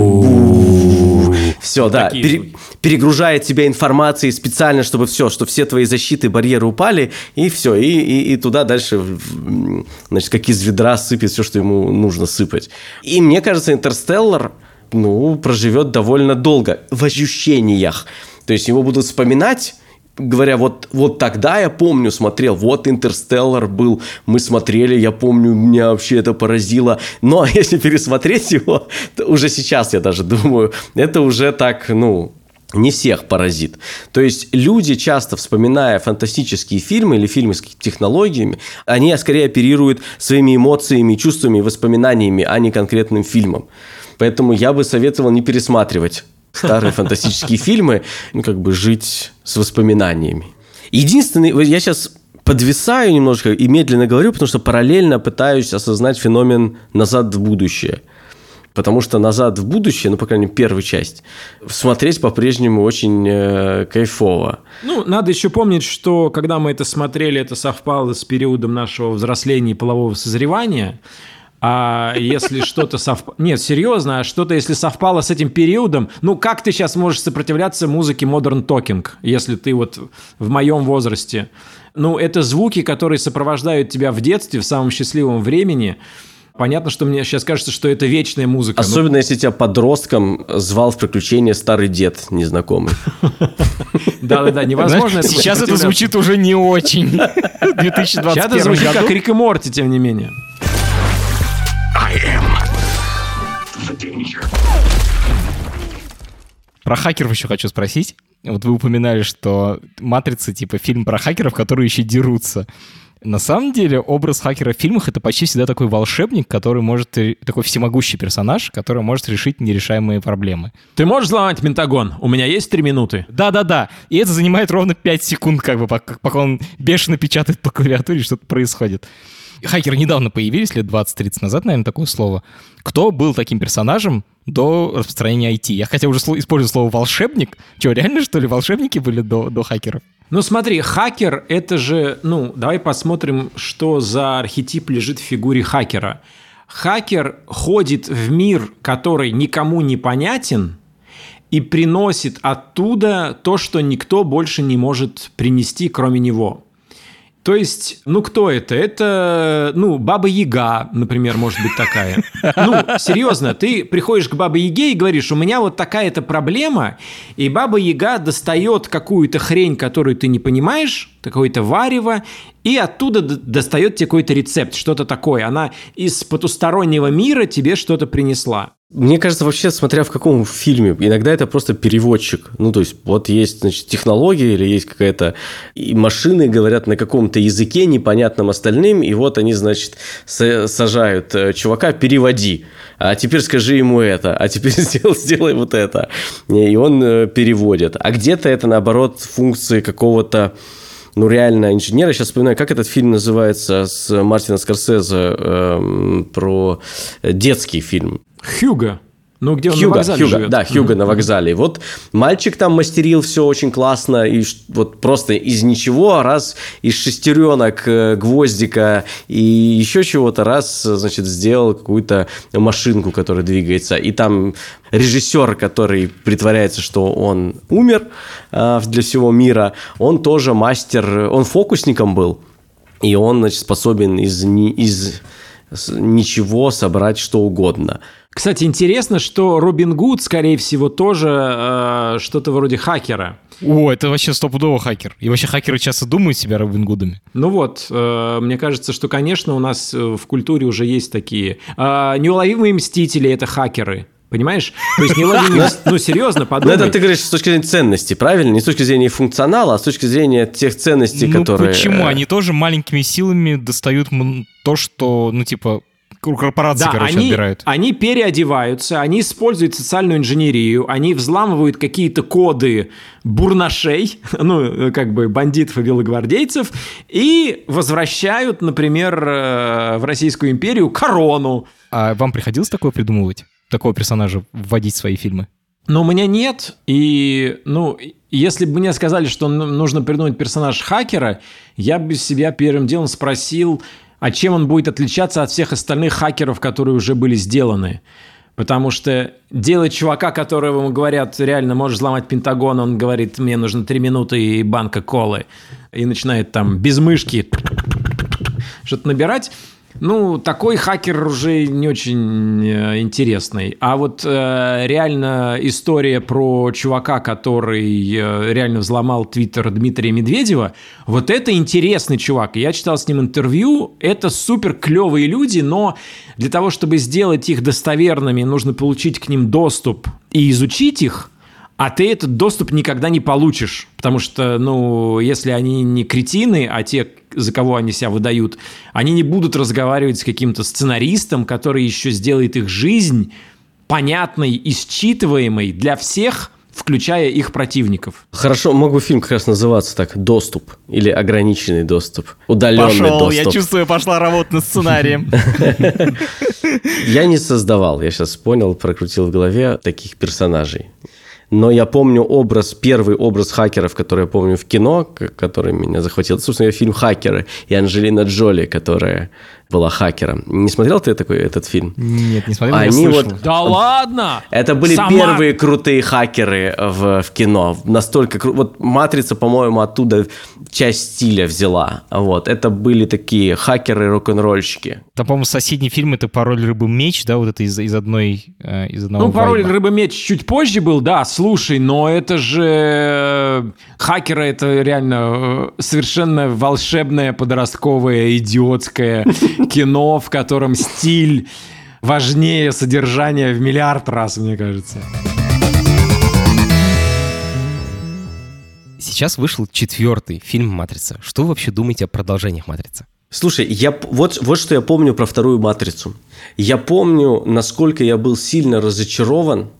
все, да. Пере, перегружает тебя информацией специально, чтобы все, что все твои защиты, барьеры упали, и все. И, и, и туда дальше, значит, как из ведра сыпет все, что ему нужно сыпать. И мне кажется, Интерстеллар ну, проживет довольно долго в ощущениях. То есть его будут вспоминать говоря, вот, вот тогда я помню, смотрел, вот «Интерстеллар» был, мы смотрели, я помню, меня вообще это поразило. Но (laughs) если пересмотреть его, уже сейчас я даже думаю, это уже так, ну, не всех паразит. То есть люди, часто вспоминая фантастические фильмы или фильмы с технологиями, они скорее оперируют своими эмоциями, чувствами, воспоминаниями, а не конкретным фильмом. Поэтому я бы советовал не пересматривать старые фантастические фильмы, ну, как бы жить с воспоминаниями. Единственный, я сейчас подвисаю немножко и медленно говорю, потому что параллельно пытаюсь осознать феномен «назад в будущее». Потому что «Назад в будущее», ну, по крайней мере, первую часть, смотреть по-прежнему очень э, кайфово. Ну, надо еще помнить, что когда мы это смотрели, это совпало с периодом нашего взросления и полового созревания – а если что-то совпало... Нет, серьезно, а что-то, если совпало с этим периодом... Ну, как ты сейчас можешь сопротивляться музыке Modern Talking, если ты вот в моем возрасте? Ну, это звуки, которые сопровождают тебя в детстве, в самом счастливом времени. Понятно, что мне сейчас кажется, что это вечная музыка. Особенно, но... если тебя подростком звал в приключения старый дед незнакомый. Да-да-да, невозможно. Сейчас это звучит уже не очень. (laughs) 2021 Сейчас это звучит как Рик и Морти, тем не менее. Про хакеров еще хочу спросить. Вот вы упоминали, что «Матрица» типа фильм про хакеров, которые еще дерутся. На самом деле образ хакера в фильмах это почти всегда такой волшебник, который может, такой всемогущий персонаж, который может решить нерешаемые проблемы. Ты можешь взломать Пентагон? У меня есть три минуты. Да-да-да. И это занимает ровно 5 секунд, как бы, пока, пока он бешено печатает по клавиатуре, что-то происходит. Хакеры недавно появились, лет 20-30 назад, наверное, такое слово. Кто был таким персонажем до распространения IT? Я хотя уже использую слово «волшебник». Что, реально, что ли, волшебники были до, до хакеров? Ну смотри, хакер — это же... Ну, давай посмотрим, что за архетип лежит в фигуре хакера. Хакер ходит в мир, который никому не понятен, и приносит оттуда то, что никто больше не может принести, кроме него. То есть, ну кто это? Это, ну, Баба Яга, например, может быть такая. Ну, серьезно, ты приходишь к Бабе Яге и говоришь, у меня вот такая-то проблема, и Баба Яга достает какую-то хрень, которую ты не понимаешь, какое-то варево, и оттуда достает тебе какой-то рецепт, что-то такое. Она из потустороннего мира тебе что-то принесла. Мне кажется, вообще, смотря в каком фильме, иногда это просто переводчик. Ну, то есть, вот есть, значит, технология или есть какая-то... И машины говорят на каком-то языке, непонятном остальным, и вот они, значит, сажают э, чувака, переводи. А теперь скажи ему это, а теперь (laughs) сделай, сделай вот это. И он э, переводит. А где-то это, наоборот, функции какого-то ну, реально инженера. Сейчас вспоминаю, как этот фильм называется с Мартина Скорсезе э, про детский фильм. Хьюга. Ну, где он Хьюга, на вокзале Хьюга, живет. Да, Хьюга mm-hmm. на вокзале. Вот мальчик там мастерил все очень классно, и вот просто из ничего, раз из шестеренок, э, гвоздика и еще чего-то, раз, значит, сделал какую-то машинку, которая двигается. И там режиссер, который притворяется, что он умер э, для всего мира, он тоже мастер, он фокусником был, и он, значит, способен из, из ничего собрать что угодно. Кстати, интересно, что Робин Гуд, скорее всего, тоже э, что-то вроде хакера. О, это вообще стопудово хакер. И вообще хакеры часто думают себя Робин Гудами. Ну вот, э, мне кажется, что, конечно, у нас э, в культуре уже есть такие. Э, неуловимые мстители — это хакеры. Понимаешь? То есть неуловимые... Ну, серьезно, подумай. Ну, это ты говоришь с точки зрения ценности, правильно? Не с точки зрения функционала, а с точки зрения тех ценностей, ну, которые... почему? Они тоже маленькими силами достают то, что, ну, типа, корпорации, да, короче, они, отбирают. Они переодеваются, они используют социальную инженерию, они взламывают какие-то коды бурнашей, (laughs) ну, как бы бандитов и велогвардейцев, и возвращают, например, э, в Российскую империю корону. А вам приходилось такое придумывать? Такого персонажа вводить в свои фильмы? Но у меня нет, и, ну, если бы мне сказали, что нужно придумать персонаж хакера, я бы себя первым делом спросил, а чем он будет отличаться от всех остальных хакеров, которые уже были сделаны. Потому что делать чувака, которого говорят, реально можешь взломать Пентагон, он говорит, мне нужно три минуты и банка колы. И начинает там без мышки что-то набирать. Ну, такой хакер уже не очень э, интересный. А вот э, реально история про чувака, который э, реально взломал твиттер Дмитрия Медведева, вот это интересный чувак. Я читал с ним интервью. Это супер клевые люди, но для того, чтобы сделать их достоверными, нужно получить к ним доступ и изучить их – а ты этот доступ никогда не получишь, потому что, ну, если они не кретины, а те, за кого они себя выдают, они не будут разговаривать с каким-то сценаристом, который еще сделает их жизнь понятной и считываемой для всех, включая их противников. Хорошо, мог бы фильм как раз называться так «Доступ» или «Ограниченный доступ», «Удаленный Пошел, доступ». я чувствую, пошла работа над сценарием. (laughs) Я не создавал, я сейчас понял, прокрутил в голове таких персонажей но я помню образ, первый образ хакеров, который я помню в кино, который меня захватил. Собственно, фильм «Хакеры» и Анджелина Джоли, которая была хакером. Не смотрел ты такой этот фильм? Нет, не смотрел, Они я вот, Да ладно! Это были Сама... первые крутые хакеры в, в кино. Настолько кру... Вот «Матрица», по-моему, оттуда часть стиля взяла. Вот. Это были такие хакеры, рок-н-ролльщики. Там, по-моему, соседний фильм — это «Пароль рыбы-меч», да, вот это из, из одной... Э, из одного ну, «Пароль вайба. рыбы-меч» чуть позже был, да, слушай, но это же... э, Хакеры — это реально э, совершенно волшебное, подростковое, идиотское кино, в котором стиль важнее содержания в миллиард раз, мне кажется. Сейчас вышел четвертый фильм «Матрица». Что вы вообще думаете о продолжениях «Матрицы»? Слушай, я, вот, вот что я помню про вторую «Матрицу». Я помню, насколько я был сильно разочарован,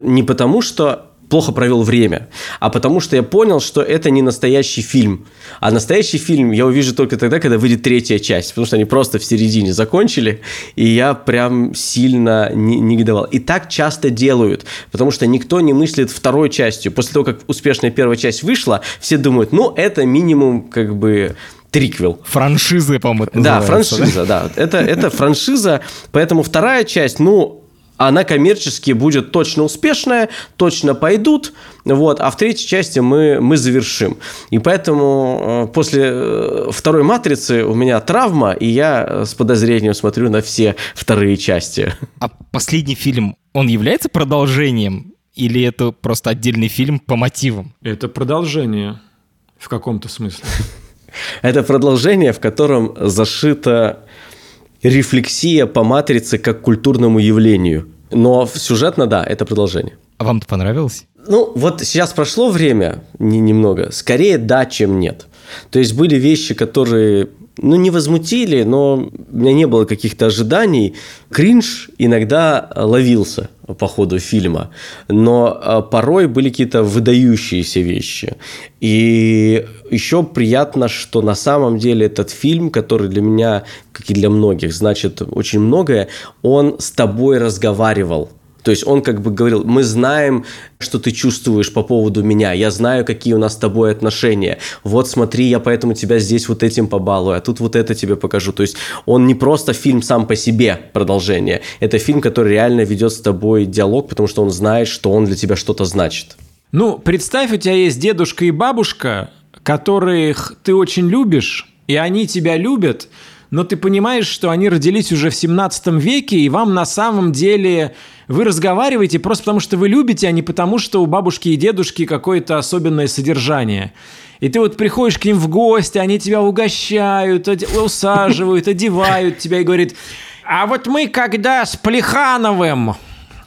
не потому что плохо провел время, а потому что я понял, что это не настоящий фильм. А настоящий фильм я увижу только тогда, когда выйдет третья часть, потому что они просто в середине закончили, и я прям сильно не- негодовал. И так часто делают, потому что никто не мыслит второй частью. После того, как успешная первая часть вышла, все думают, ну, это минимум как бы триквел. Франшизы, по-моему, Да, франшиза, да. Это, это франшиза, поэтому вторая часть, ну, она коммерчески будет точно успешная, точно пойдут, вот, а в третьей части мы, мы завершим. И поэтому э, после э, второй «Матрицы» у меня травма, и я э, с подозрением смотрю на все вторые части. А последний фильм, он является продолжением? Или это просто отдельный фильм по мотивам? Это продолжение в каком-то смысле. (laughs) Это продолжение, в котором зашита рефлексия по «Матрице» как культурному явлению. Но сюжетно, да, это продолжение. А вам-то понравилось? Ну, вот сейчас прошло время не, немного. Скорее да, чем нет. То есть были вещи, которые, ну, не возмутили, но у меня не было каких-то ожиданий. Кринж иногда ловился по ходу фильма, но э, порой были какие-то выдающиеся вещи. И еще приятно, что на самом деле этот фильм, который для меня, как и для многих, значит очень многое, он с тобой разговаривал. То есть он как бы говорил, мы знаем, что ты чувствуешь по поводу меня, я знаю, какие у нас с тобой отношения. Вот смотри, я поэтому тебя здесь вот этим побалую, а тут вот это тебе покажу. То есть он не просто фильм сам по себе продолжение, это фильм, который реально ведет с тобой диалог, потому что он знает, что он для тебя что-то значит. Ну, представь, у тебя есть дедушка и бабушка, которых ты очень любишь, и они тебя любят, но ты понимаешь, что они родились уже в 17 веке, и вам на самом деле вы разговариваете просто потому, что вы любите, а не потому, что у бабушки и дедушки какое-то особенное содержание. И ты вот приходишь к ним в гости, они тебя угощают, усаживают, (laughs) одевают тебя и говорят, а вот мы когда с Плехановым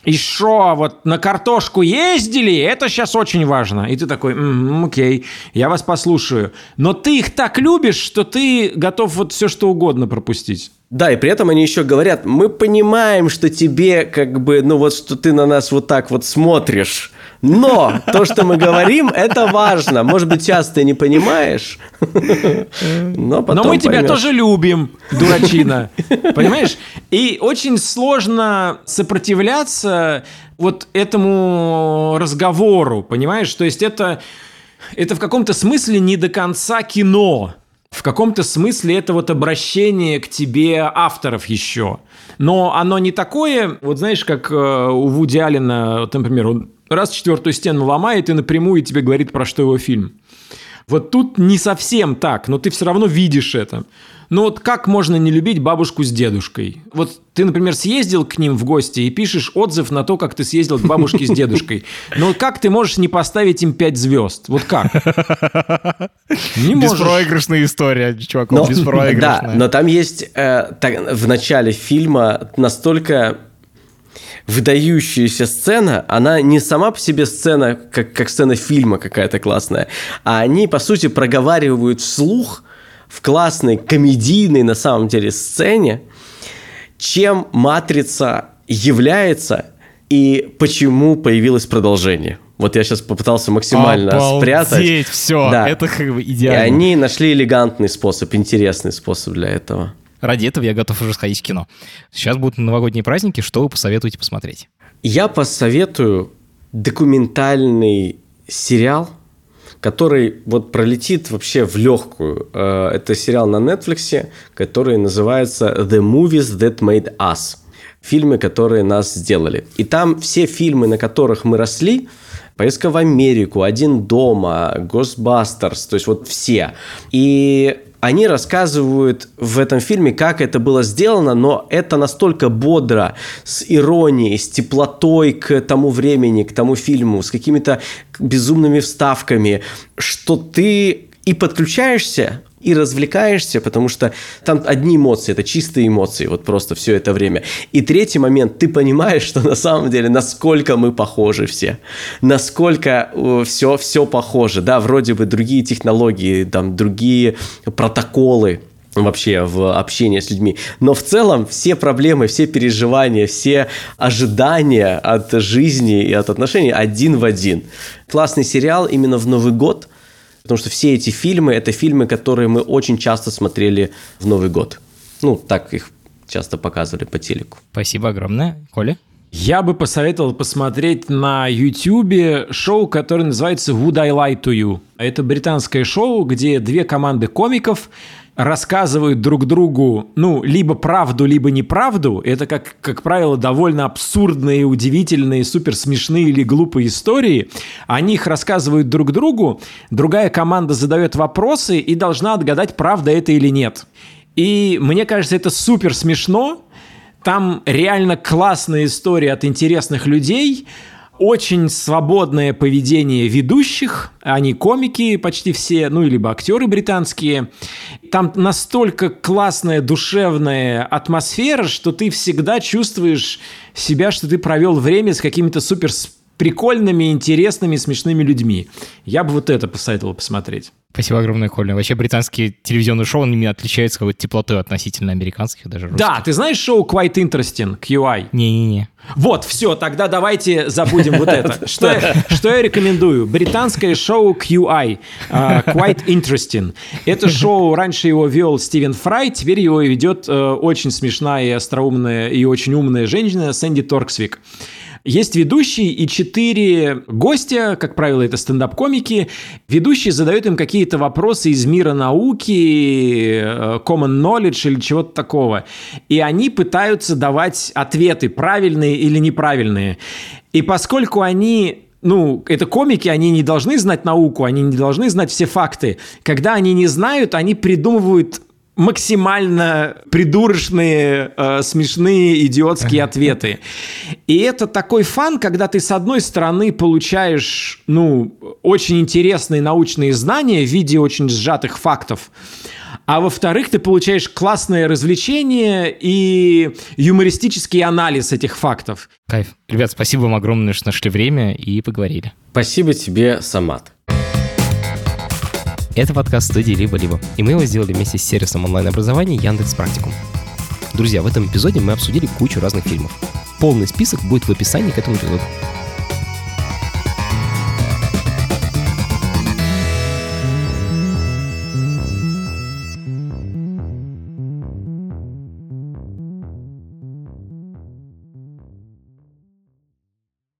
еще вот на картошку ездили, это сейчас очень важно. И ты такой, «М, окей, я вас послушаю. Но ты их так любишь, что ты готов вот все что угодно пропустить. Да, и при этом они еще говорят, мы понимаем, что тебе как бы, ну вот, что ты на нас вот так вот смотришь, но то, что мы говорим, это важно. Может быть, сейчас ты не понимаешь, но потом Но мы тебя поймешь. тоже любим, дурачина. Понимаешь? И очень сложно сопротивляться вот этому разговору, понимаешь? То есть это, это в каком-то смысле не до конца кино. В каком-то смысле это вот обращение к тебе авторов еще. Но оно не такое, вот знаешь, как э, у Вуди Аллена, вот, например, он раз четвертую стену ломает и напрямую тебе говорит, про что его фильм. Вот тут не совсем так, но ты все равно видишь это. Ну вот как можно не любить бабушку с дедушкой? Вот ты, например, съездил к ним в гости и пишешь отзыв на то, как ты съездил к бабушке с дедушкой. Но как ты можешь не поставить им 5 звезд? Вот как? Не можешь. Беспроигрышная история, чувак, беспроигрышная. Да, но там есть э, так, в начале фильма настолько выдающаяся сцена, она не сама по себе сцена, как, как сцена фильма какая-то классная, а они, по сути, проговаривают вслух в классной комедийной, на самом деле, сцене, чем «Матрица» является и почему появилось продолжение. Вот я сейчас попытался максимально Обалдеть, спрятать. все, да. это идеально. И они нашли элегантный способ, интересный способ для этого. Ради этого я готов уже сходить в кино. Сейчас будут новогодние праздники, что вы посоветуете посмотреть? Я посоветую документальный сериал, который вот пролетит вообще в легкую. Э, это сериал на Netflix, который называется The Movies That Made Us. Фильмы, которые нас сделали. И там все фильмы, на которых мы росли, Поездка в Америку, Один дома, Ghostbusters, то есть вот все. И они рассказывают в этом фильме, как это было сделано, но это настолько бодро, с иронией, с теплотой к тому времени, к тому фильму, с какими-то безумными вставками, что ты и подключаешься, и развлекаешься, потому что там одни эмоции, это чистые эмоции, вот просто все это время. И третий момент, ты понимаешь, что на самом деле, насколько мы похожи все, насколько все, э, все похоже, да, вроде бы другие технологии, там, другие протоколы, вообще в общении с людьми. Но в целом все проблемы, все переживания, все ожидания от жизни и от отношений один в один. Классный сериал именно в Новый год – Потому что все эти фильмы – это фильмы, которые мы очень часто смотрели в Новый год. Ну, так их часто показывали по телеку. Спасибо огромное. Коля? Я бы посоветовал посмотреть на YouTube шоу, которое называется Would I Lie to You. Это британское шоу, где две команды комиков рассказывают друг другу, ну, либо правду, либо неправду. Это, как, как правило, довольно абсурдные, удивительные, супер смешные или глупые истории. Они их рассказывают друг другу, другая команда задает вопросы и должна отгадать, правда это или нет. И мне кажется, это супер смешно. Там реально классная история от интересных людей – очень свободное поведение ведущих, они комики почти все, ну, либо актеры британские. Там настолько классная душевная атмосфера, что ты всегда чувствуешь себя, что ты провел время с какими-то супер прикольными, интересными, смешными людьми. Я бы вот это посоветовал посмотреть. Спасибо огромное, Коля. Вообще британские телевизионные шоу, они отличаются какой-то теплотой относительно американских даже русских. Да, ты знаешь шоу Quite Interesting, QI? Не-не-не. Вот, все, тогда давайте забудем вот это. (laughs) Что я, что я рекомендую? Британское шоу QI, uh, Quite Interesting. Это шоу, раньше его вел Стивен Фрай, теперь его ведет uh, очень смешная и остроумная и очень умная женщина Сэнди Торксвик. Есть ведущий и четыре гостя, как правило, это стендап-комики. Ведущий задает им какие-то вопросы из мира науки, э, common knowledge или чего-то такого. И они пытаются давать ответы, правильные или неправильные. И поскольку они ну, это комики, они не должны знать науку, они не должны знать все факты. Когда они не знают, они придумывают максимально придурочные, э, смешные, идиотские ответы. И это такой фан, когда ты, с одной стороны, получаешь, ну, очень интересные научные знания в виде очень сжатых фактов, а во-вторых, ты получаешь классное развлечение и юмористический анализ этих фактов. Кайф. Ребят, спасибо вам огромное, что нашли время и поговорили. Спасибо тебе, Самат. Это подкаст студии «Либо-либо», и мы его сделали вместе с сервисом онлайн-образования Яндекс Практикум. Друзья, в этом эпизоде мы обсудили кучу разных фильмов. Полный список будет в описании к этому эпизоду.